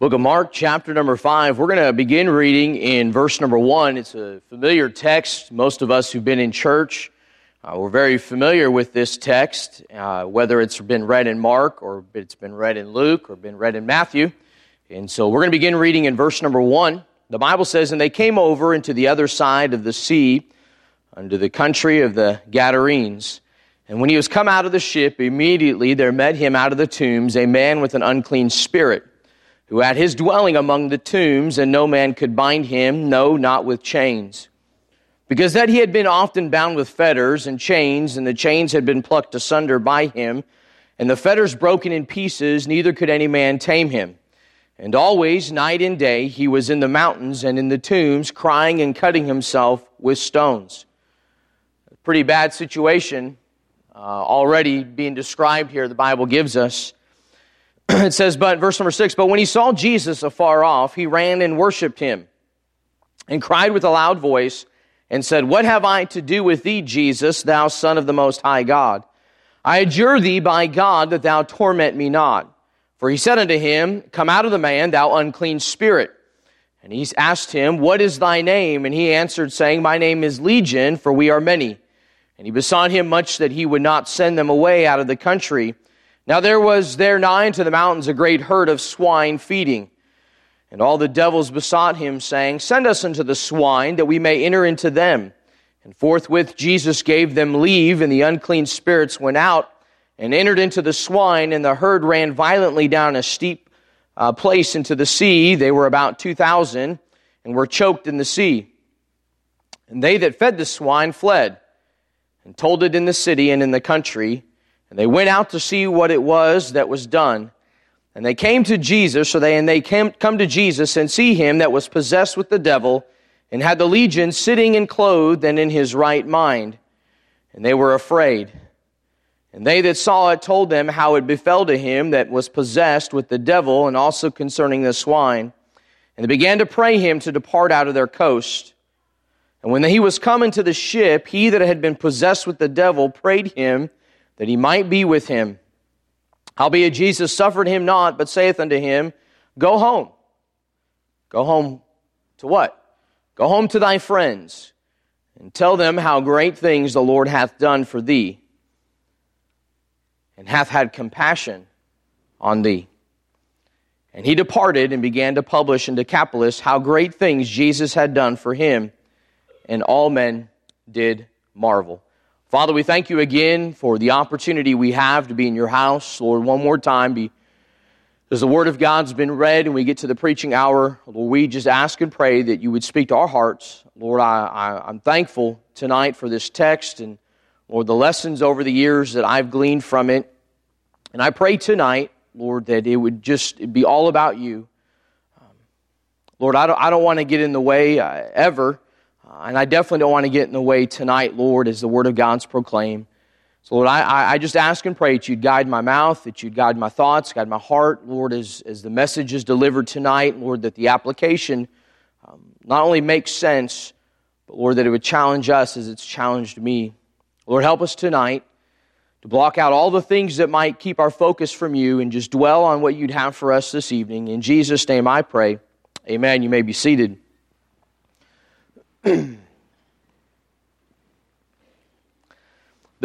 Book of Mark, chapter number five. We're going to begin reading in verse number one. It's a familiar text. Most of us who've been in church, uh, we're very familiar with this text, uh, whether it's been read in Mark or it's been read in Luke or been read in Matthew. And so we're going to begin reading in verse number one. The Bible says, And they came over into the other side of the sea, unto the country of the Gadarenes. And when he was come out of the ship, immediately there met him out of the tombs a man with an unclean spirit who had his dwelling among the tombs, and no man could bind him, no, not with chains. Because that he had been often bound with fetters and chains, and the chains had been plucked asunder by him, and the fetters broken in pieces, neither could any man tame him. And always, night and day, he was in the mountains and in the tombs, crying and cutting himself with stones. Pretty bad situation uh, already being described here, the Bible gives us. it says, but verse number six, but when he saw Jesus afar off, he ran and worshiped him and cried with a loud voice and said, What have I to do with thee, Jesus, thou Son of the Most High God? I adjure thee by God that thou torment me not. For he said unto him, Come out of the man, thou unclean spirit. And he asked him, What is thy name? And he answered, saying, My name is Legion, for we are many. And he besought him much that he would not send them away out of the country. Now there was there nigh unto the mountains a great herd of swine feeding. And all the devils besought him, saying, Send us unto the swine, that we may enter into them. And forthwith Jesus gave them leave, and the unclean spirits went out and entered into the swine, and the herd ran violently down a steep uh, place into the sea. They were about two thousand, and were choked in the sea. And they that fed the swine fled, and told it in the city and in the country. And they went out to see what it was that was done. And they came to Jesus, so they, and they came, come to Jesus and see him that was possessed with the devil and had the legion sitting and clothed and in his right mind. And they were afraid. And they that saw it told them how it befell to him that was possessed with the devil and also concerning the swine. And they began to pray him to depart out of their coast. And when he was come into the ship, he that had been possessed with the devil prayed him that he might be with him. Howbeit Jesus suffered him not, but saith unto him, Go home. Go home to what? Go home to thy friends, and tell them how great things the Lord hath done for thee, and hath had compassion on thee. And he departed and began to publish in Decapolis how great things Jesus had done for him, and all men did marvel. Father, we thank you again for the opportunity we have to be in your house. Lord, one more time, be, as the word of God's been read and we get to the preaching hour, Lord, we just ask and pray that you would speak to our hearts. Lord, I, I, I'm thankful tonight for this text and, Lord, the lessons over the years that I've gleaned from it. And I pray tonight, Lord, that it would just be all about you. Um, Lord, I don't, I don't want to get in the way uh, ever and I definitely don't want to get in the way tonight, Lord, as the Word of God's proclaimed. So, Lord, I, I just ask and pray that you'd guide my mouth, that you'd guide my thoughts, guide my heart, Lord, as, as the message is delivered tonight, Lord, that the application um, not only makes sense, but, Lord, that it would challenge us as it's challenged me. Lord, help us tonight to block out all the things that might keep our focus from you and just dwell on what you'd have for us this evening. In Jesus' name I pray. Amen. You may be seated. The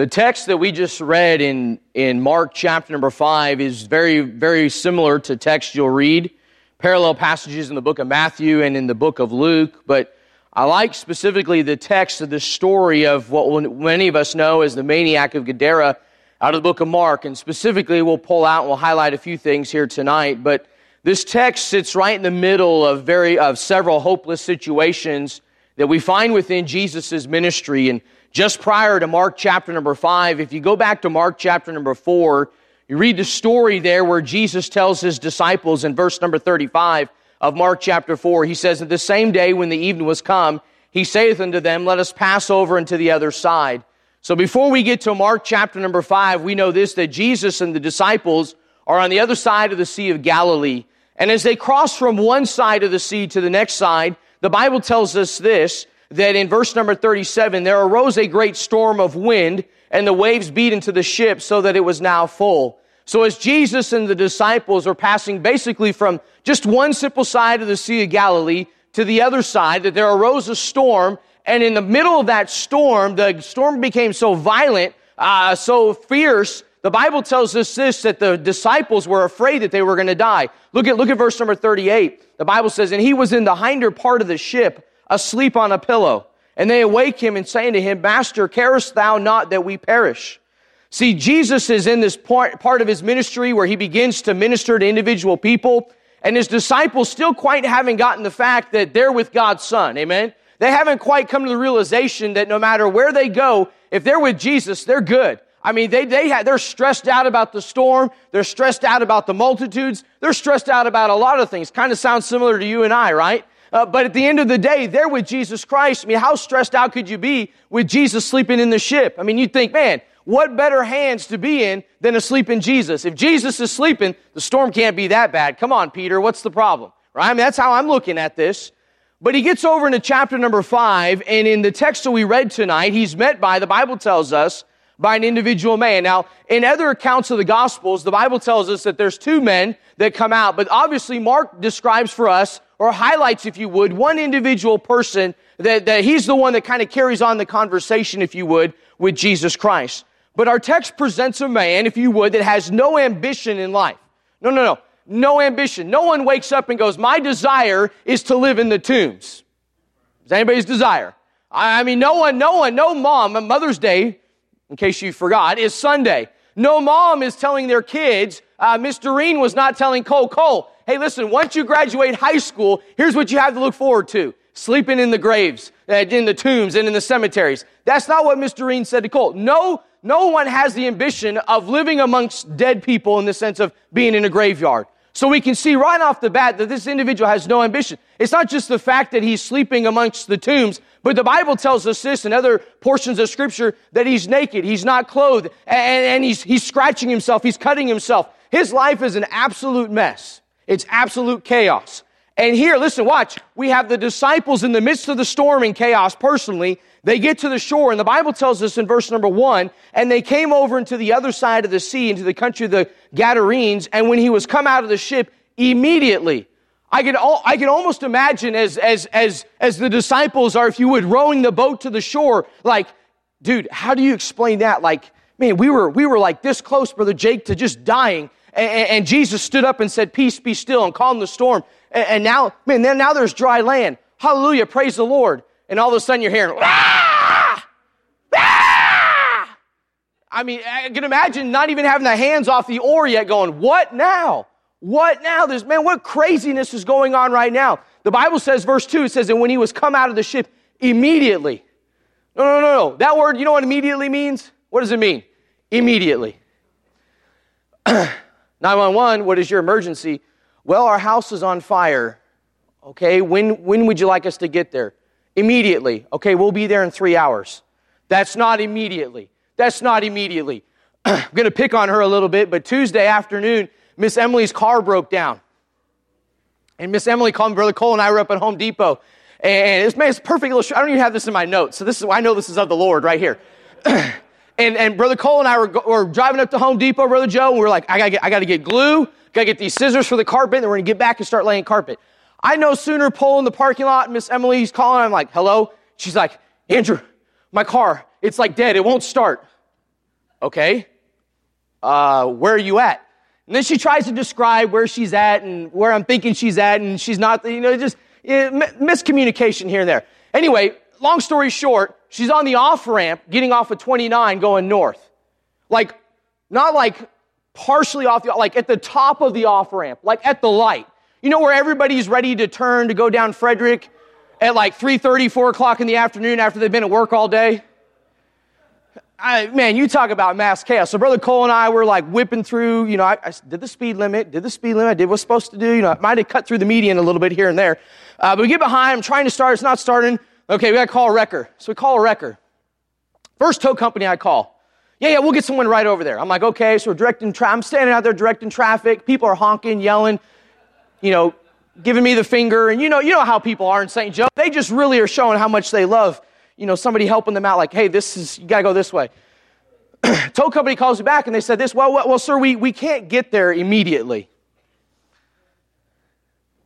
text that we just read in, in Mark chapter number 5 is very, very similar to text you'll read, parallel passages in the book of Matthew and in the book of Luke, but I like specifically the text of the story of what many of us know as the maniac of Gadara out of the book of Mark. And specifically, we'll pull out and we'll highlight a few things here tonight. But this text sits right in the middle of very, of several hopeless situations that we find within Jesus' ministry. And just prior to Mark chapter number five, if you go back to Mark chapter number four, you read the story there where Jesus tells his disciples in verse number 35 of Mark chapter 4, he says, At the same day when the evening was come, he saith unto them, Let us pass over into the other side. So before we get to Mark chapter number 5, we know this, that Jesus and the disciples are on the other side of the Sea of Galilee. And as they cross from one side of the sea to the next side, the Bible tells us this, that in verse number 37, there arose a great storm of wind, and the waves beat into the ship so that it was now full. So as Jesus and the disciples are passing basically from just one simple side of the Sea of Galilee to the other side, that there arose a storm, and in the middle of that storm, the storm became so violent, uh, so fierce, the Bible tells us this, that the disciples were afraid that they were going to die. Look at, look at verse number 38. The Bible says, and he was in the hinder part of the ship, asleep on a pillow. And they awake him and saying to him, Master, carest thou not that we perish? See, Jesus is in this part, part of his ministry where he begins to minister to individual people, and his disciples still quite haven't gotten the fact that they're with God's Son. Amen? They haven't quite come to the realization that no matter where they go, if they're with Jesus, they're good. I mean, they, they have, they're stressed out about the storm. They're stressed out about the multitudes. They're stressed out about a lot of things. Kind of sounds similar to you and I, right? Uh, but at the end of the day, they're with Jesus Christ. I mean, how stressed out could you be with Jesus sleeping in the ship? I mean, you'd think, man, what better hands to be in than asleep in Jesus? If Jesus is sleeping, the storm can't be that bad. Come on, Peter, what's the problem? Right? I mean, that's how I'm looking at this. But he gets over into chapter number five, and in the text that we read tonight, he's met by, the Bible tells us, by an individual man. Now, in other accounts of the Gospels, the Bible tells us that there's two men that come out, but obviously Mark describes for us, or highlights, if you would, one individual person that, that he's the one that kind of carries on the conversation, if you would, with Jesus Christ. But our text presents a man, if you would, that has no ambition in life. No, no, no. No ambition. No one wakes up and goes, my desire is to live in the tombs. Is anybody's desire? I mean, no one, no one, no mom, Mother's Day, in case you forgot, is Sunday. No mom is telling their kids, uh, Miss Doreen was not telling Cole, Cole, hey, listen, once you graduate high school, here's what you have to look forward to. Sleeping in the graves, uh, in the tombs, and in the cemeteries. That's not what Miss Doreen said to Cole. No, no one has the ambition of living amongst dead people in the sense of being in a graveyard. So we can see right off the bat that this individual has no ambition. It's not just the fact that he's sleeping amongst the tombs, but the Bible tells us this in other portions of scripture that he's naked, he's not clothed, and, and he's, he's scratching himself, he's cutting himself. His life is an absolute mess. It's absolute chaos. And here, listen, watch. We have the disciples in the midst of the storm and chaos personally. They get to the shore, and the Bible tells us in verse number one, and they came over into the other side of the sea, into the country of the Gadarenes, and when he was come out of the ship, immediately, I can, I can almost imagine as, as, as, as the disciples are, if you would, rowing the boat to the shore, like, dude, how do you explain that? Like, man, we were, we were like this close, Brother Jake, to just dying. And, and Jesus stood up and said, peace be still and calm the storm. And, and now, man, now there's dry land. Hallelujah, praise the Lord and all of a sudden you're hearing, ah! Ah! I mean, I can imagine not even having the hands off the oar yet going, what now? What now? There's, man, what craziness is going on right now? The Bible says, verse 2, it says, and when he was come out of the ship, immediately. No, no, no, no. That word, you know what immediately means? What does it mean? Immediately. 911, what is your emergency? Well, our house is on fire. Okay, when, when would you like us to get there? Immediately. Okay, we'll be there in three hours. That's not immediately. That's not immediately. I'm going to pick on her a little bit, but Tuesday afternoon, Miss Emily's car broke down. And Miss Emily called me, Brother Cole and I were up at Home Depot. And it's, man, perfect illustration. I don't even have this in my notes. So this is, I know this is of the Lord right here. and, and Brother Cole and I were, were driving up to Home Depot, Brother Joe, and we were like, I gotta get, I gotta get glue, gotta get these scissors for the carpet, and then we're gonna get back and start laying carpet. I no sooner pull in the parking lot, Miss Emily's calling, I'm like, hello? She's like, Andrew, my car, it's like dead, it won't start. Okay. Uh, where are you at? And then she tries to describe where she's at and where I'm thinking she's at, and she's not, you know, just know, miscommunication here and there. Anyway, long story short, she's on the off ramp, getting off of 29 going north. Like, not like partially off the, like at the top of the off ramp, like at the light. You know where everybody's ready to turn to go down Frederick at like 3.30, 4 o'clock in the afternoon after they've been at work all day? I, man, you talk about mass chaos. So Brother Cole and I were like whipping through, you know, I, I did the speed limit, did the speed limit, I did what I was supposed to do. You know, I might have cut through the median a little bit here and there. Uh, but we get behind, I'm trying to start, it's not starting. Okay, we gotta call a wrecker. So we call a wrecker. First tow company I call. Yeah, yeah, we'll get someone right over there. I'm like, okay, so we're directing, I'm standing out there directing traffic. People are honking, yelling you know, giving me the finger. And you know, you know how people are in St. Joe. They just really are showing how much they love, you know, somebody helping them out, like, hey, this is, you gotta go this way. tow company calls me back and they said this, well, well, well sir, we, we can't get there immediately.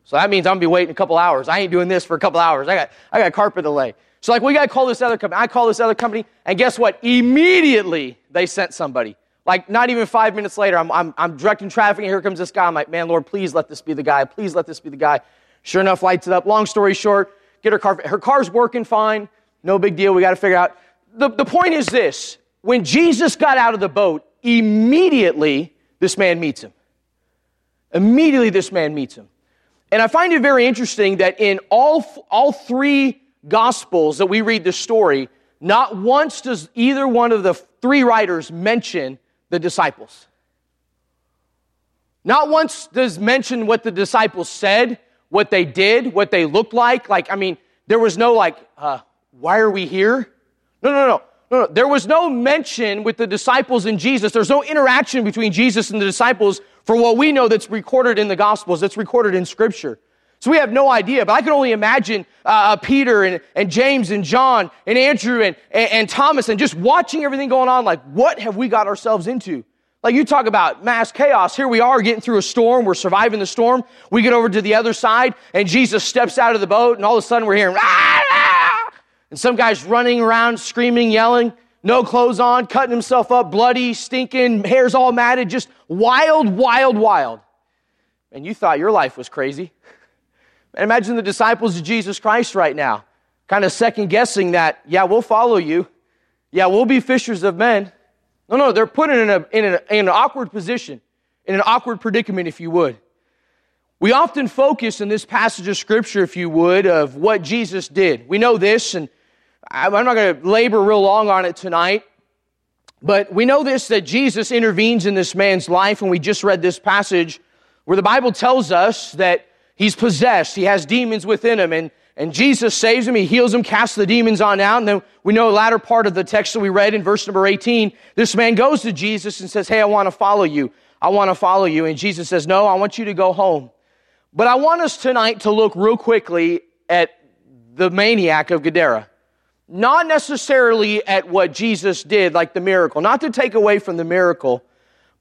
So that means I'm gonna be waiting a couple hours. I ain't doing this for a couple hours. I got, I got carpet to lay. So like, we gotta call this other company. I call this other company, and guess what? Immediately they sent somebody. Like not even five minutes later, I'm, I'm, I'm directing traffic, and here comes this guy. I'm like, man, Lord, please let this be the guy. Please let this be the guy. Sure enough, lights it up. Long story short, get her car. Her car's working fine. No big deal. We got to figure out. The, the point is this when Jesus got out of the boat, immediately this man meets him. Immediately this man meets him. And I find it very interesting that in all, all three gospels that we read this story, not once does either one of the three writers mention the disciples. Not once does mention what the disciples said, what they did, what they looked like. Like, I mean, there was no like, uh, why are we here? No, no, no. No, no, there was no mention with the disciples and Jesus. There's no interaction between Jesus and the disciples for what we know that's recorded in the Gospels, that's recorded in Scripture. So we have no idea, but I can only imagine uh, uh, Peter and, and James and John and Andrew and, and, and Thomas and just watching everything going on, like, what have we got ourselves into? Like you talk about mass chaos. Here we are getting through a storm. We're surviving the storm. We get over to the other side and Jesus steps out of the boat and all of a sudden we're hearing, ah, ah, and some guy's running around screaming, yelling, no clothes on, cutting himself up, bloody, stinking, hair's all matted, just wild, wild, wild. And you thought your life was crazy. And imagine the disciples of Jesus Christ right now, kind of second guessing that, yeah, we'll follow you. Yeah, we'll be fishers of men. No, no, they're put in, a, in, in an awkward position, in an awkward predicament, if you would. We often focus in this passage of Scripture, if you would, of what Jesus did. We know this, and I'm not going to labor real long on it tonight, but we know this that Jesus intervenes in this man's life, and we just read this passage where the Bible tells us that he's possessed, he has demons within him, and and Jesus saves him, he heals him, casts the demons on out. And then we know the latter part of the text that we read in verse number 18. This man goes to Jesus and says, Hey, I want to follow you. I want to follow you. And Jesus says, No, I want you to go home. But I want us tonight to look real quickly at the maniac of Gadara. Not necessarily at what Jesus did, like the miracle, not to take away from the miracle,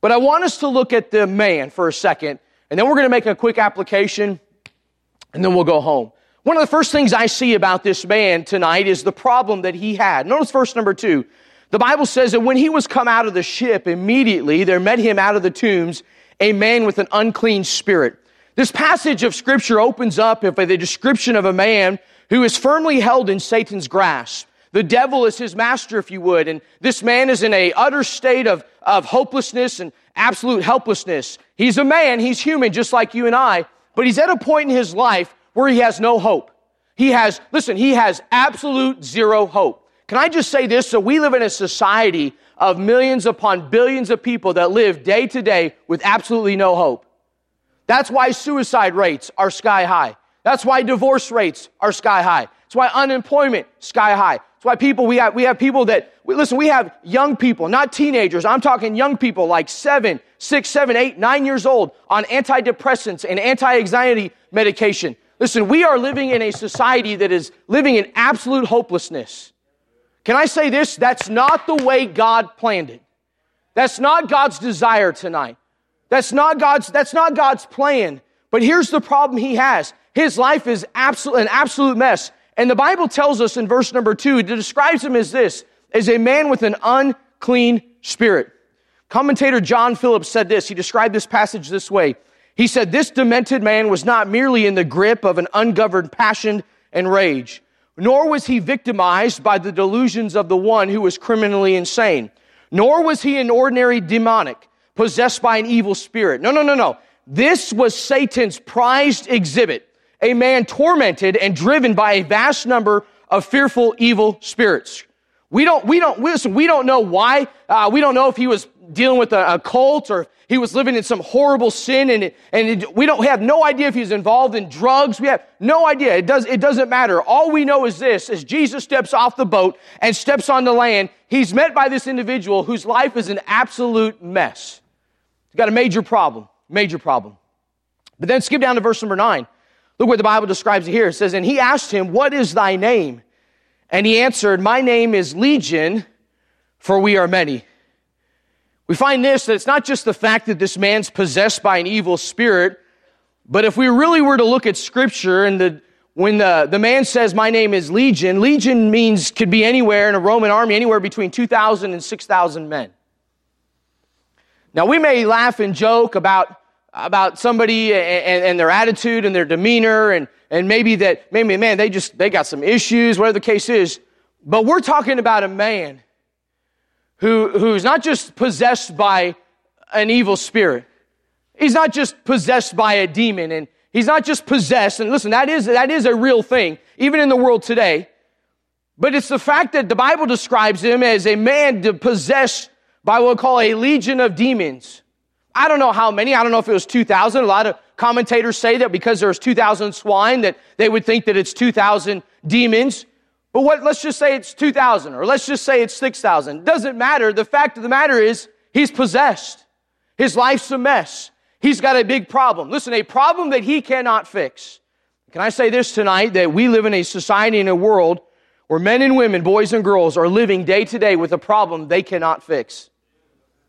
but I want us to look at the man for a second, and then we're going to make a quick application, and then we'll go home. One of the first things I see about this man tonight is the problem that he had. Notice verse number two. The Bible says that when he was come out of the ship, immediately there met him out of the tombs a man with an unclean spirit. This passage of scripture opens up with a description of a man who is firmly held in Satan's grasp. The devil is his master, if you would, and this man is in a utter state of, of hopelessness and absolute helplessness. He's a man, he's human, just like you and I, but he's at a point in his life where he has no hope. He has, listen, he has absolute zero hope. Can I just say this? So we live in a society of millions upon billions of people that live day to day with absolutely no hope. That's why suicide rates are sky high. That's why divorce rates are sky high. That's why unemployment sky high. That's why people we have we have people that listen. We have young people, not teenagers. I'm talking young people like seven, six, seven, eight, nine years old on antidepressants and anti-anxiety medication. Listen, we are living in a society that is living in absolute hopelessness. Can I say this? That's not the way God planned it. That's not God's desire tonight. That's not God's, that's not God's plan. But here's the problem he has. His life is absolute, an absolute mess. And the Bible tells us in verse number two, it describes him as this, as a man with an unclean spirit. Commentator John Phillips said this. He described this passage this way. He said, This demented man was not merely in the grip of an ungoverned passion and rage, nor was he victimized by the delusions of the one who was criminally insane, nor was he an ordinary demonic, possessed by an evil spirit. No, no, no, no. This was Satan's prized exhibit, a man tormented and driven by a vast number of fearful evil spirits. We don't, we don't, listen, we don't know why. Uh, we don't know if he was dealing with a, a cult or he was living in some horrible sin and, and it, we don't have no idea if he's involved in drugs. We have no idea. It, does, it doesn't matter. All we know is this, as Jesus steps off the boat and steps on the land, he's met by this individual whose life is an absolute mess. He's got a major problem, major problem. But then skip down to verse number nine. Look what the Bible describes it here. It says, and he asked him, what is thy name? And he answered, my name is Legion, for we are many. We find this that it's not just the fact that this man's possessed by an evil spirit, but if we really were to look at scripture and the, when the, the man says, My name is Legion, Legion means could be anywhere in a Roman army, anywhere between 2,000 and 6,000 men. Now, we may laugh and joke about, about somebody and, and, their attitude and their demeanor, and, and maybe that, maybe, man, they just, they got some issues, whatever the case is. But we're talking about a man who, who's not just possessed by an evil spirit. He's not just possessed by a demon and he's not just possessed. And listen, that is, that is a real thing, even in the world today. But it's the fact that the Bible describes him as a man possessed by what we call a legion of demons. I don't know how many. I don't know if it was 2,000. A lot of commentators say that because there's 2,000 swine that they would think that it's 2,000 demons. But what, let's just say it's 2,000 or let's just say it's 6,000. Doesn't matter. The fact of the matter is he's possessed. His life's a mess. He's got a big problem. Listen, a problem that he cannot fix. Can I say this tonight that we live in a society and a world where men and women, boys and girls are living day to day with a problem they cannot fix.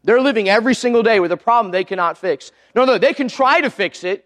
They're living every single day with a problem they cannot fix. No, no, they can try to fix it.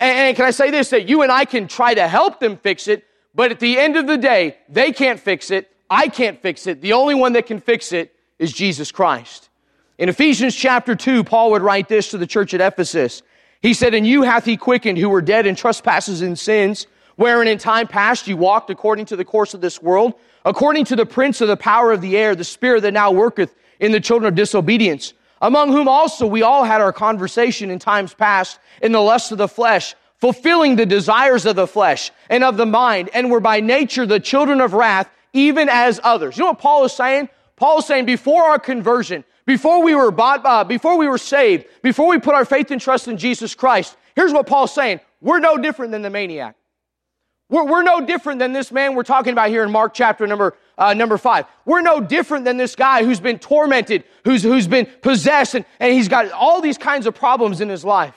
And, can I say this, that you and I can try to help them fix it, but at the end of the day, they can't fix it. I can't fix it. The only one that can fix it is Jesus Christ. In Ephesians chapter 2, Paul would write this to the church at Ephesus. He said, And you hath he quickened who were dead in trespasses and sins, wherein in time past you walked according to the course of this world, according to the prince of the power of the air, the spirit that now worketh in the children of disobedience, among whom also we all had our conversation in times past in the lust of the flesh, fulfilling the desires of the flesh and of the mind, and were by nature the children of wrath, even as others. You know what Paul is saying? Paul is saying before our conversion, before we were bought, uh, before we were saved, before we put our faith and trust in Jesus Christ, here's what Paul's saying. We're no different than the maniac. We're, we're no different than this man we're talking about here in Mark chapter number, uh, number five. We're no different than this guy who's been tormented, who's, who's been possessed, and, and he's got all these kinds of problems in his life.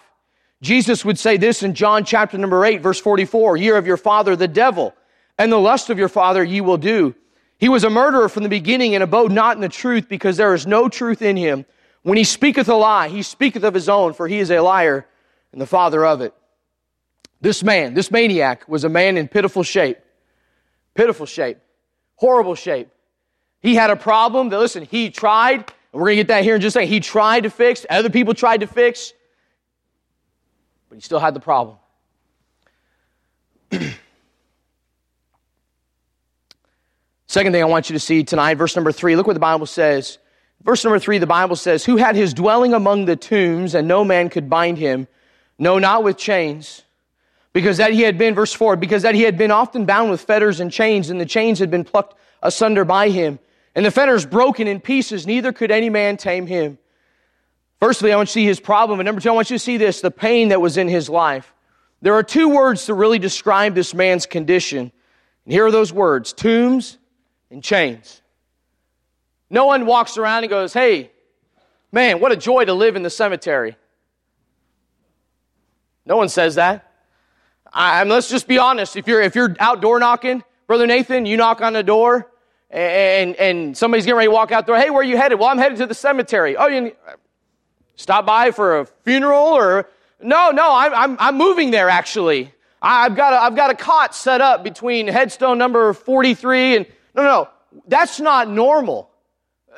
Jesus would say this in John chapter number 8, verse 44 Year of your father, the devil, and the lust of your father ye will do. He was a murderer from the beginning and abode not in the truth because there is no truth in him. When he speaketh a lie, he speaketh of his own, for he is a liar and the father of it. This man, this maniac, was a man in pitiful shape. Pitiful shape. Horrible shape. He had a problem that, listen, he tried, we're going to get that here in just a second. He tried to fix, other people tried to fix but he still had the problem. Second thing I want you to see tonight, verse number three, look what the Bible says. Verse number three, the Bible says, Who had his dwelling among the tombs, and no man could bind him, no, not with chains, because that he had been, verse four, because that he had been often bound with fetters and chains, and the chains had been plucked asunder by him, and the fetters broken in pieces, neither could any man tame him. Firstly, I want you to see his problem. And number two, I want you to see this the pain that was in his life. There are two words to really describe this man's condition. And here are those words tombs and chains. No one walks around and goes, Hey, man, what a joy to live in the cemetery. No one says that. I, let's just be honest. If you're, if you're outdoor knocking, Brother Nathan, you knock on the door and, and somebody's getting ready to walk out there. Hey, where are you headed? Well, I'm headed to the cemetery. Oh, you, Stop by for a funeral or no, no, I'm, I'm, I'm moving there actually. I've got, a, I've got a cot set up between headstone number 43 and no, no, that's not normal.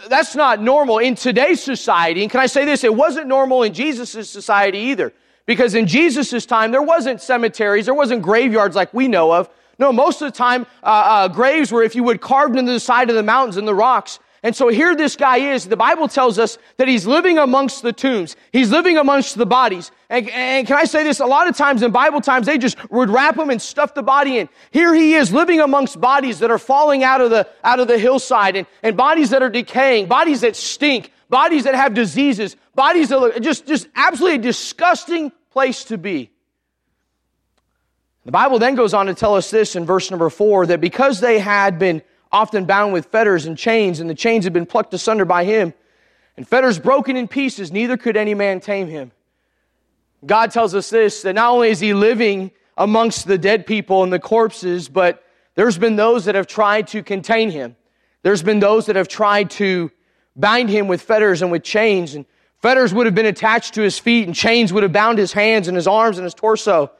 That's not normal in today's society. And can I say this? It wasn't normal in Jesus' society either. Because in Jesus' time, there wasn't cemeteries, there wasn't graveyards like we know of. No, most of the time, uh, uh, graves were, if you would, carved into the side of the mountains and the rocks. And so here this guy is. The Bible tells us that he's living amongst the tombs. He's living amongst the bodies. And, and, can I say this? A lot of times in Bible times, they just would wrap him and stuff the body in. Here he is living amongst bodies that are falling out of the, out of the hillside and, and bodies that are decaying, bodies that stink, bodies that have diseases, bodies that look just, just absolutely a disgusting place to be. The Bible then goes on to tell us this in verse number four that because they had been often bound with fetters and chains, and the chains had been plucked asunder by him, and fetters broken in pieces, neither could any man tame him. God tells us this that not only is he living amongst the dead people and the corpses, but there's been those that have tried to contain him. There's been those that have tried to bind him with fetters and with chains. And fetters would have been attached to his feet, and chains would have bound his hands and his arms and his torso.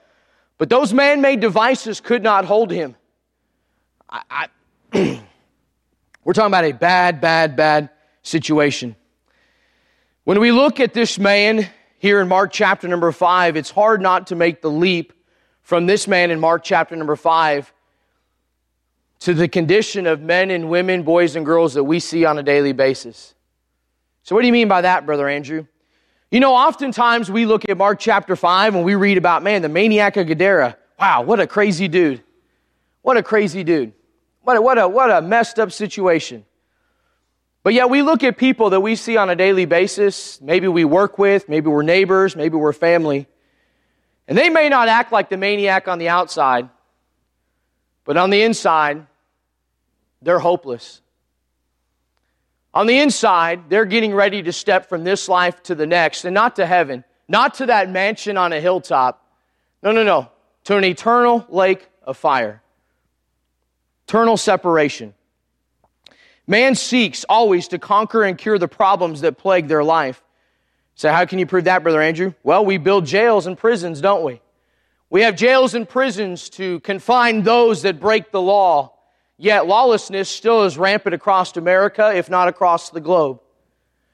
But those man made devices could not hold him. I, I we're talking about a bad, bad, bad situation. When we look at this man here in Mark chapter number 5, it's hard not to make the leap from this man in Mark chapter number 5 to the condition of men and women, boys and girls that we see on a daily basis. So, what do you mean by that, Brother Andrew? You know, oftentimes we look at Mark chapter 5 and we read about, man, the maniac of Gadara. Wow, what a crazy dude. What a crazy dude. What a, what a, what a messed up situation. But yet we look at people that we see on a daily basis, maybe we work with, maybe we're neighbors, maybe we're family, and they may not act like the maniac on the outside, but on the inside, they're hopeless. On the inside, they're getting ready to step from this life to the next, and not to heaven, not to that mansion on a hilltop. No, no, no. To an eternal lake of fire. Eternal separation. Man seeks always to conquer and cure the problems that plague their life. So, how can you prove that, Brother Andrew? Well, we build jails and prisons, don't we? We have jails and prisons to confine those that break the law Yet lawlessness still is rampant across America, if not across the globe.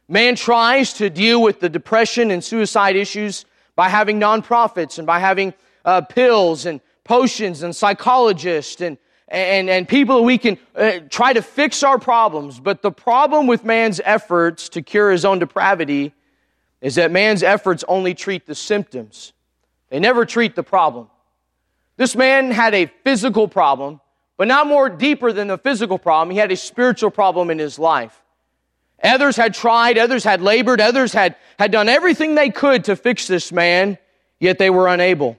Man tries to deal with the depression and suicide issues by having nonprofits and by having uh, pills and potions and psychologists and, and, and people that we can uh, try to fix our problems. But the problem with man's efforts to cure his own depravity is that man's efforts only treat the symptoms. They never treat the problem. This man had a physical problem but not more deeper than the physical problem. He had a spiritual problem in his life. Others had tried, others had labored, others had, had done everything they could to fix this man, yet they were unable.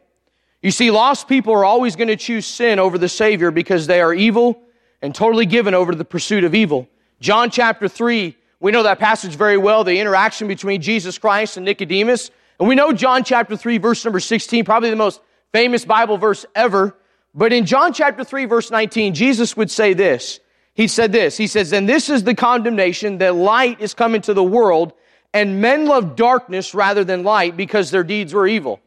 You see, lost people are always going to choose sin over the Savior because they are evil and totally given over to the pursuit of evil. John chapter 3, we know that passage very well, the interaction between Jesus Christ and Nicodemus. And we know John chapter 3, verse number 16, probably the most famous Bible verse ever. But in John chapter 3 verse 19, Jesus would say this. He said this. He says, and this is the condemnation that light is come into the world and men love darkness rather than light because their deeds were evil.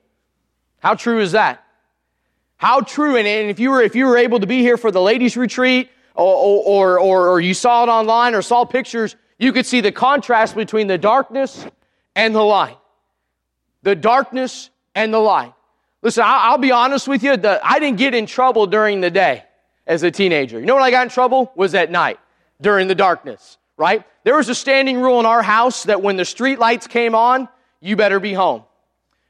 How true is that? How true, and if you were, if you were able to be here for the ladies retreat or, or, or, or you saw it online or saw pictures, you could see the contrast between the darkness and the light. The darkness and the light. Listen, I'll be honest with you. I didn't get in trouble during the day as a teenager. You know when I got in trouble? Was at night during the darkness, right? There was a standing rule in our house that when the street lights came on, you better be home.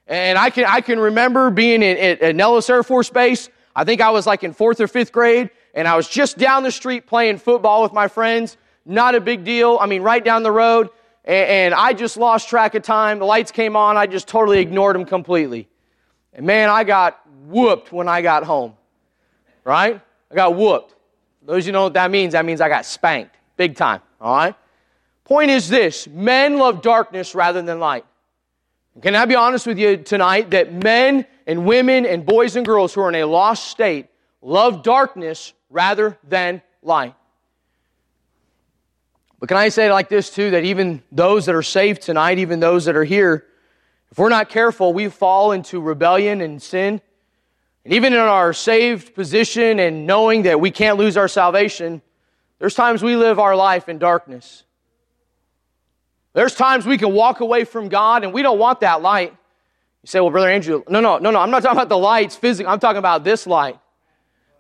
And I can, I can remember being in, at Nellis Air Force Base. I think I was like in fourth or fifth grade, and I was just down the street playing football with my friends. Not a big deal. I mean, right down the road. And, and I just lost track of time. The lights came on. I just totally ignored them completely. And man, I got whooped when I got home. Right? I got whooped. Those you know what that means, that means I got spanked. Big time. All right? Point is this men love darkness rather than light. Can I be honest with you tonight that men and women and boys and girls who are in a lost state love darkness rather than light? But can I say it like this too that even those that are saved tonight, even those that are here, if we're not careful, we fall into rebellion and sin. And even in our saved position and knowing that we can't lose our salvation, there's times we live our life in darkness. There's times we can walk away from God and we don't want that light. You say, well, Brother Andrew, no, no, no, no. I'm not talking about the lights physically. I'm talking about this light.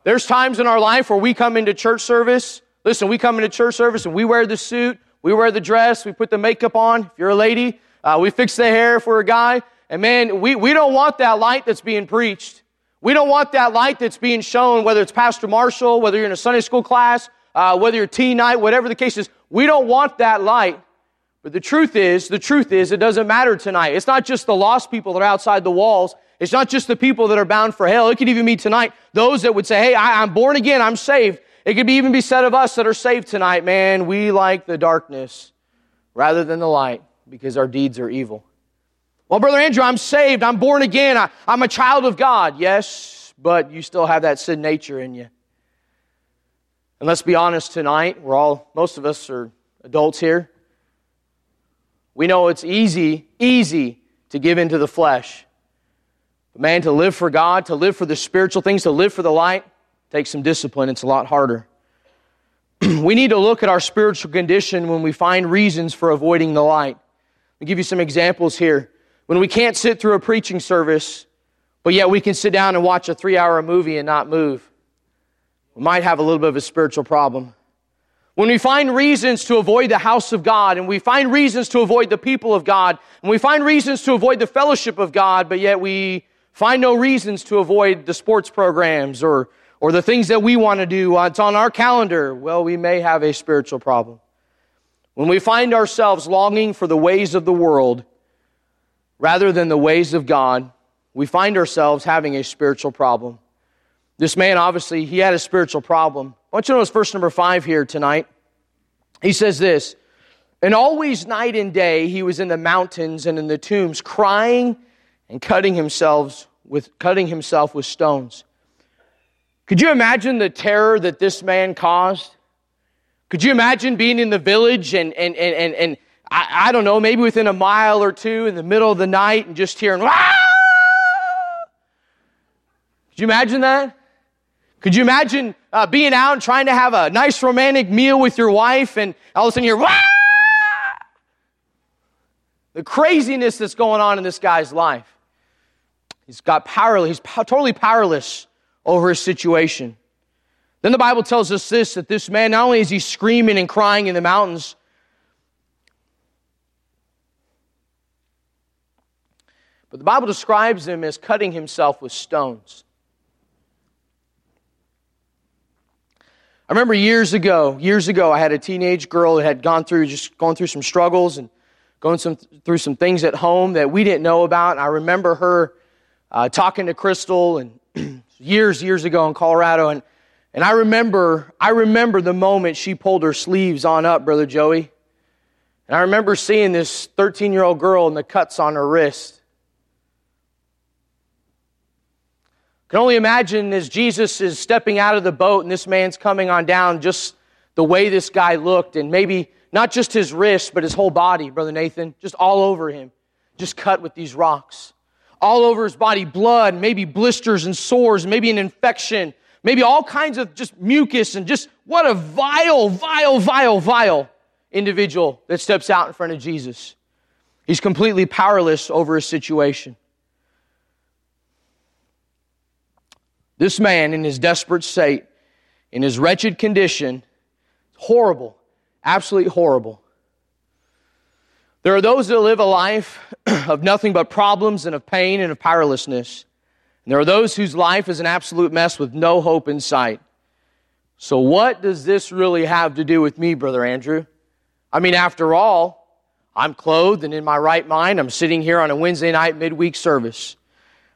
There's times in our life where we come into church service. Listen, we come into church service and we wear the suit, we wear the dress, we put the makeup on. If you're a lady, uh, we fix the hair for a guy. And man, we, we don't want that light that's being preached. We don't want that light that's being shown, whether it's Pastor Marshall, whether you're in a Sunday school class, uh, whether you're teen night, whatever the case is. We don't want that light. But the truth is, the truth is, it doesn't matter tonight. It's not just the lost people that are outside the walls. It's not just the people that are bound for hell. It could even be tonight those that would say, hey, I, I'm born again, I'm saved. It could be even be said of us that are saved tonight, man, we like the darkness rather than the light because our deeds are evil. Well, Brother Andrew, I'm saved. I'm born again. I, am a child of God. Yes, but you still have that sin nature in you. And let's be honest tonight. We're all, most of us are adults here. We know it's easy, easy to give into the flesh. But man, to live for God, to live for the spiritual things, to live for the light, takes some discipline. It's a lot harder. we need to look at our spiritual condition when we find reasons for avoiding the light. I'll give you some examples here. When we can't sit through a preaching service, but yet we can sit down and watch a three hour movie and not move, we might have a little bit of a spiritual problem. When we find reasons to avoid the house of God, and we find reasons to avoid the people of God, and we find reasons to avoid the fellowship of God, but yet we find no reasons to avoid the sports programs or, or the things that we want to do, uh, it's on our calendar, well, we may have a spiritual problem. When we find ourselves longing for the ways of the world rather than the ways of God, we find ourselves having a spiritual problem. This man, obviously, he had a spiritual problem. I want you to notice verse number five here tonight. He says this, and always night and day he was in the mountains and in the tombs, crying and cutting himself with, cutting himself with stones. Could you imagine the terror that this man caused? Could you imagine being in the village and, and, and, and, and I, I don't know, maybe within a mile or two in the middle of the night and just hearing, Wah! Could you imagine that? Could you imagine uh, being out and trying to have a nice romantic meal with your wife and all of a sudden you're, Wah! the craziness that's going on in this guy's life. He's got powerless, he's po- totally powerless over his situation. Then the Bible tells us this that this man, not only is he screaming and crying in the mountains, but the Bible describes him as cutting himself with stones. I remember years ago, years ago, I had a teenage girl that had gone through just going through some struggles and going some, through some things at home that we didn't know about. And I remember her uh, talking to Crystal and years, years ago in Colorado, and and I remember, I remember the moment she pulled her sleeves on up, Brother Joey. And I remember seeing this 13 year old girl and the cuts on her wrist. can only imagine as Jesus is stepping out of the boat and this man's coming on down, just the way this guy looked, and maybe not just his wrist, but his whole body, Brother Nathan, just all over him, just cut with these rocks. All over his body, blood, maybe blisters and sores, maybe an infection, maybe all kinds of just mucus and just what a vile, vile, vile, vile individual that steps out in front of Jesus. He's completely powerless over his situation. This man, in his desperate state, in his wretched condition, horrible, absolutely horrible. There are those that live a life of nothing but problems and of pain and of powerlessness. And there are those whose life is an absolute mess with no hope in sight. So, what does this really have to do with me, Brother Andrew? I mean, after all, I'm clothed and in my right mind. I'm sitting here on a Wednesday night midweek service.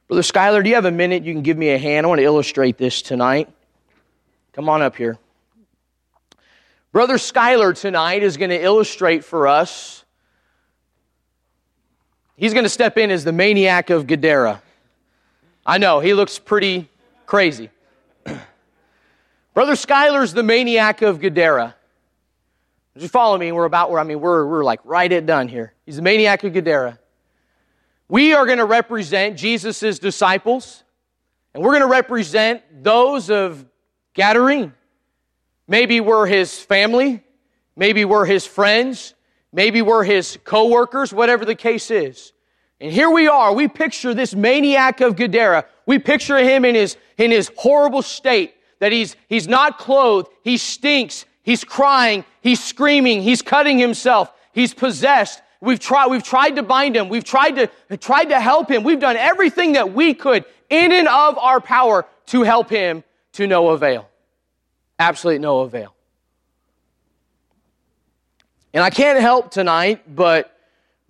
Brother Schuyler, do you have a minute you can give me a hand? I want to illustrate this tonight. Come on up here. Brother Schuyler tonight is going to illustrate for us. He's going to step in as the maniac of Gadara. I know, he looks pretty crazy. Brother Schuyler's the maniac of Gadara. You follow me? We're about where, I mean, we're, we're like right at done here. He's the maniac of Gadara. We are going to represent Jesus' disciples, and we're going to represent those of Gadarene. Maybe we're his family, maybe we're his friends, maybe we're his co-workers, whatever the case is. And here we are, we picture this maniac of Gadara. We picture him in his, in his horrible state, that he's, he's not clothed, he stinks, he's crying, he's screaming, he's cutting himself, he's possessed, We've tried, we've tried to bind him. We've tried to, tried to help him. We've done everything that we could in and of our power to help him to no avail. Absolutely no avail. And I can't help tonight but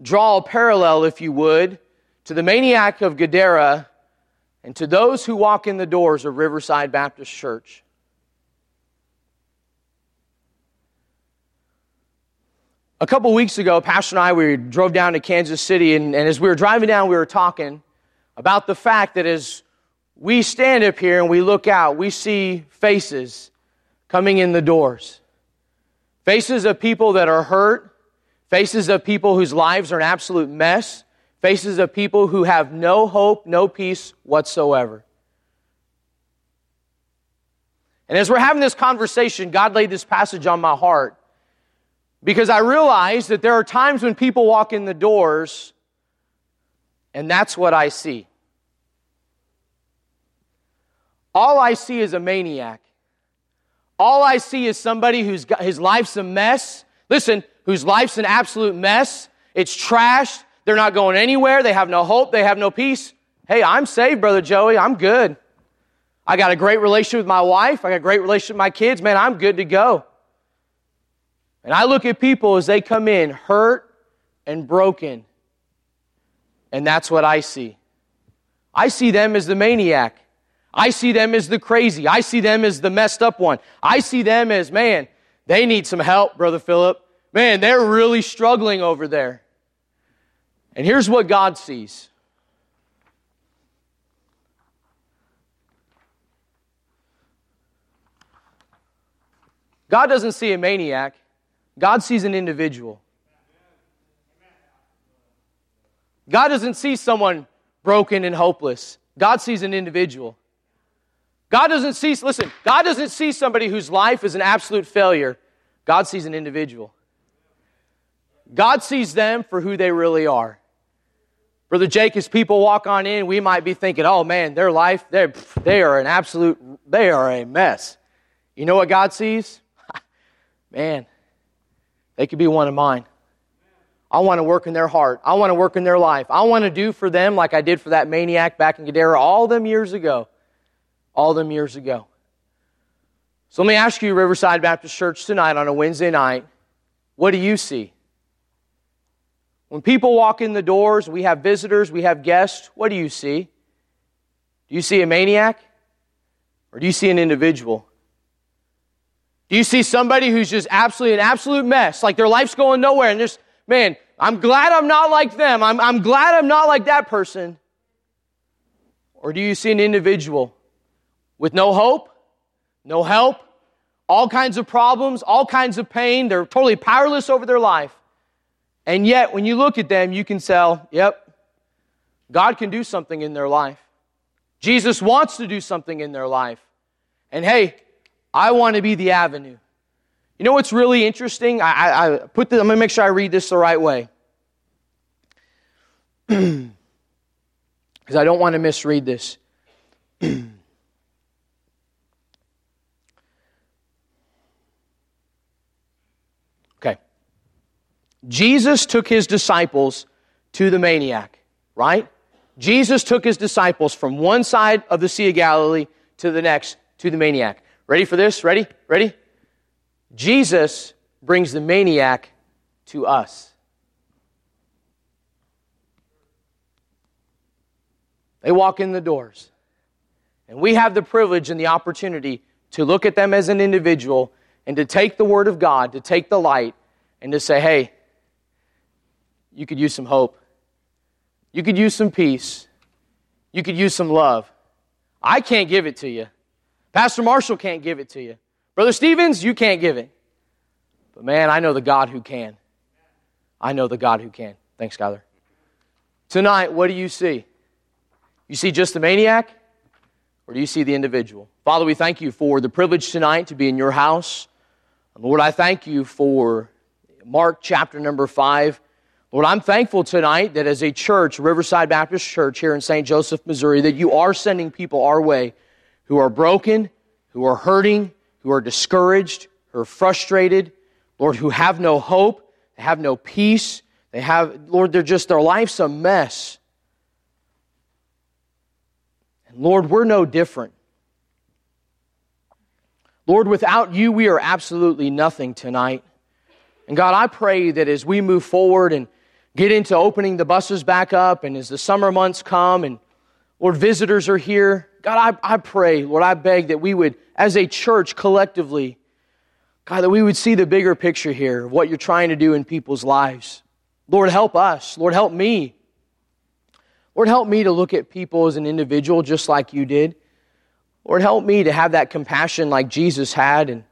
draw a parallel, if you would, to the maniac of Gadara and to those who walk in the doors of Riverside Baptist Church. A couple weeks ago, Pastor and I, we drove down to Kansas City, and, and, as we were driving down, we were talking about the fact that as we stand up here and we look out, we see faces coming in the doors. Faces of people that are hurt, faces of people whose lives are an absolute mess, faces of people who have no hope, no peace whatsoever. And as we're having this conversation, God laid this passage on my heart because I realize that there are times when people walk in the doors and that's what I see. All I see is a maniac. All I see is somebody whose his life's a mess. Listen, whose life's an absolute mess. It's trashed. They're not going anywhere. They have no hope. They have no peace. Hey, I'm saved, Brother Joey. I'm good. I got a great relationship with my wife. I got a great relationship with my kids. Man, I'm good to go. And I look at people as they come in hurt and broken. And that's what I see. I see them as the maniac. I see them as the crazy. I see them as the messed up one. I see them as, man, they need some help, Brother Philip. Man, they're really struggling over there. And here's what God sees God doesn't see a maniac, God sees an individual. God doesn't see someone broken and hopeless. God sees an individual. God doesn't see, listen, God doesn't see somebody whose life is an absolute failure. God sees an individual. God sees them for who they really are. Brother Jake, as people walk on in, we might be thinking, oh man, their life, they are an absolute, they are a mess. You know what God sees? Man, they could be one of mine. I want to work in their heart. I want to work in their life. I want to do for them like I did for that maniac back in Gadara all them years ago. All them years ago. So let me ask you, Riverside Baptist Church, tonight on a Wednesday night, what do you see? When people walk in the doors, we have visitors, we have guests, what do you see? Do you see a maniac? Or do you see an individual? Do you see somebody who's just absolutely an absolute mess, like their life's going nowhere, and just, man, I'm glad I'm not like them. I'm, I'm glad I'm not like that person. Or do you see an individual with no hope, no help, all kinds of problems, all kinds of pain? They're totally powerless over their life. And yet, when you look at them, you can tell, yep, God can do something in their life. Jesus wants to do something in their life. And hey, I want to be the avenue. You know what's really interesting? I, I, I put the, I'm going to make sure I read this the right way. Because I don't want to misread this. okay. Jesus took his disciples to the maniac, right? Jesus took his disciples from one side of the Sea of Galilee to the next to the maniac. Ready for this? Ready? Ready? Jesus brings the maniac to us. They walk in the doors. And we have the privilege and the opportunity to look at them as an individual and to take the Word of God, to take the light, and to say, hey, you could use some hope. You could use some peace. You could use some love. I can't give it to you. Pastor Marshall can't give it to you. Brother Stevens, you can't give it. But man, I know the God who can. I know the God who can. Thanks, Skyler. Tonight, what do you see? You see just the maniac, or do you see the individual? Father, we thank you for the privilege tonight to be in your house. Lord, I thank you for Mark chapter number five. Lord, I'm thankful tonight that as a church, Riverside Baptist Church here in St. Joseph, Missouri, that you are sending people our way who are broken, who are hurting, who are discouraged, who are frustrated, Lord, who have no hope, they have no peace, they have, Lord, they're just, their life's a mess. And Lord, we're no different. Lord, without you, we are absolutely nothing tonight. And God, I pray that as we move forward and get into opening the buses back up, and as the summer months come, and Lord, visitors are here, God, I, I pray, Lord, I beg that we would, as a church collectively, God, that we would see the bigger picture here of what you're trying to do in people's lives. Lord, help us. Lord, help me. Lord, help me to look at people as an individual just like you did. Lord, help me to have that compassion like Jesus had. And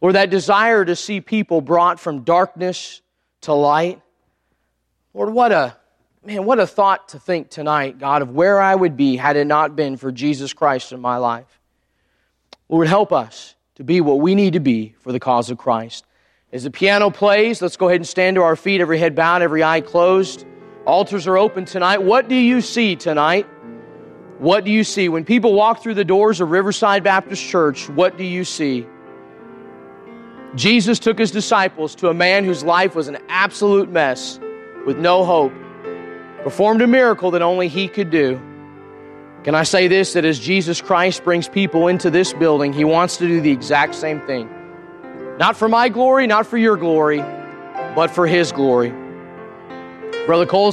Lord, that desire to see people brought from darkness to light. Lord, what a man, what a thought to think tonight, God, of where I would be had it not been for Jesus Christ in my life. Lord, help us to be what we need to be for the cause of Christ. As the piano plays, let's go ahead and stand to our feet, every head bowed, every eye closed. Altars are open tonight. What do you see tonight? What do you see? When people walk through the doors of Riverside Baptist Church, what do you see? Jesus took his disciples to a man whose life was an absolute mess with no hope, performed a miracle that only he could do. Can I say this that as Jesus Christ brings people into this building, he wants to do the exact same thing? Not for my glory, not for your glory, but for his glory. Brother Cole.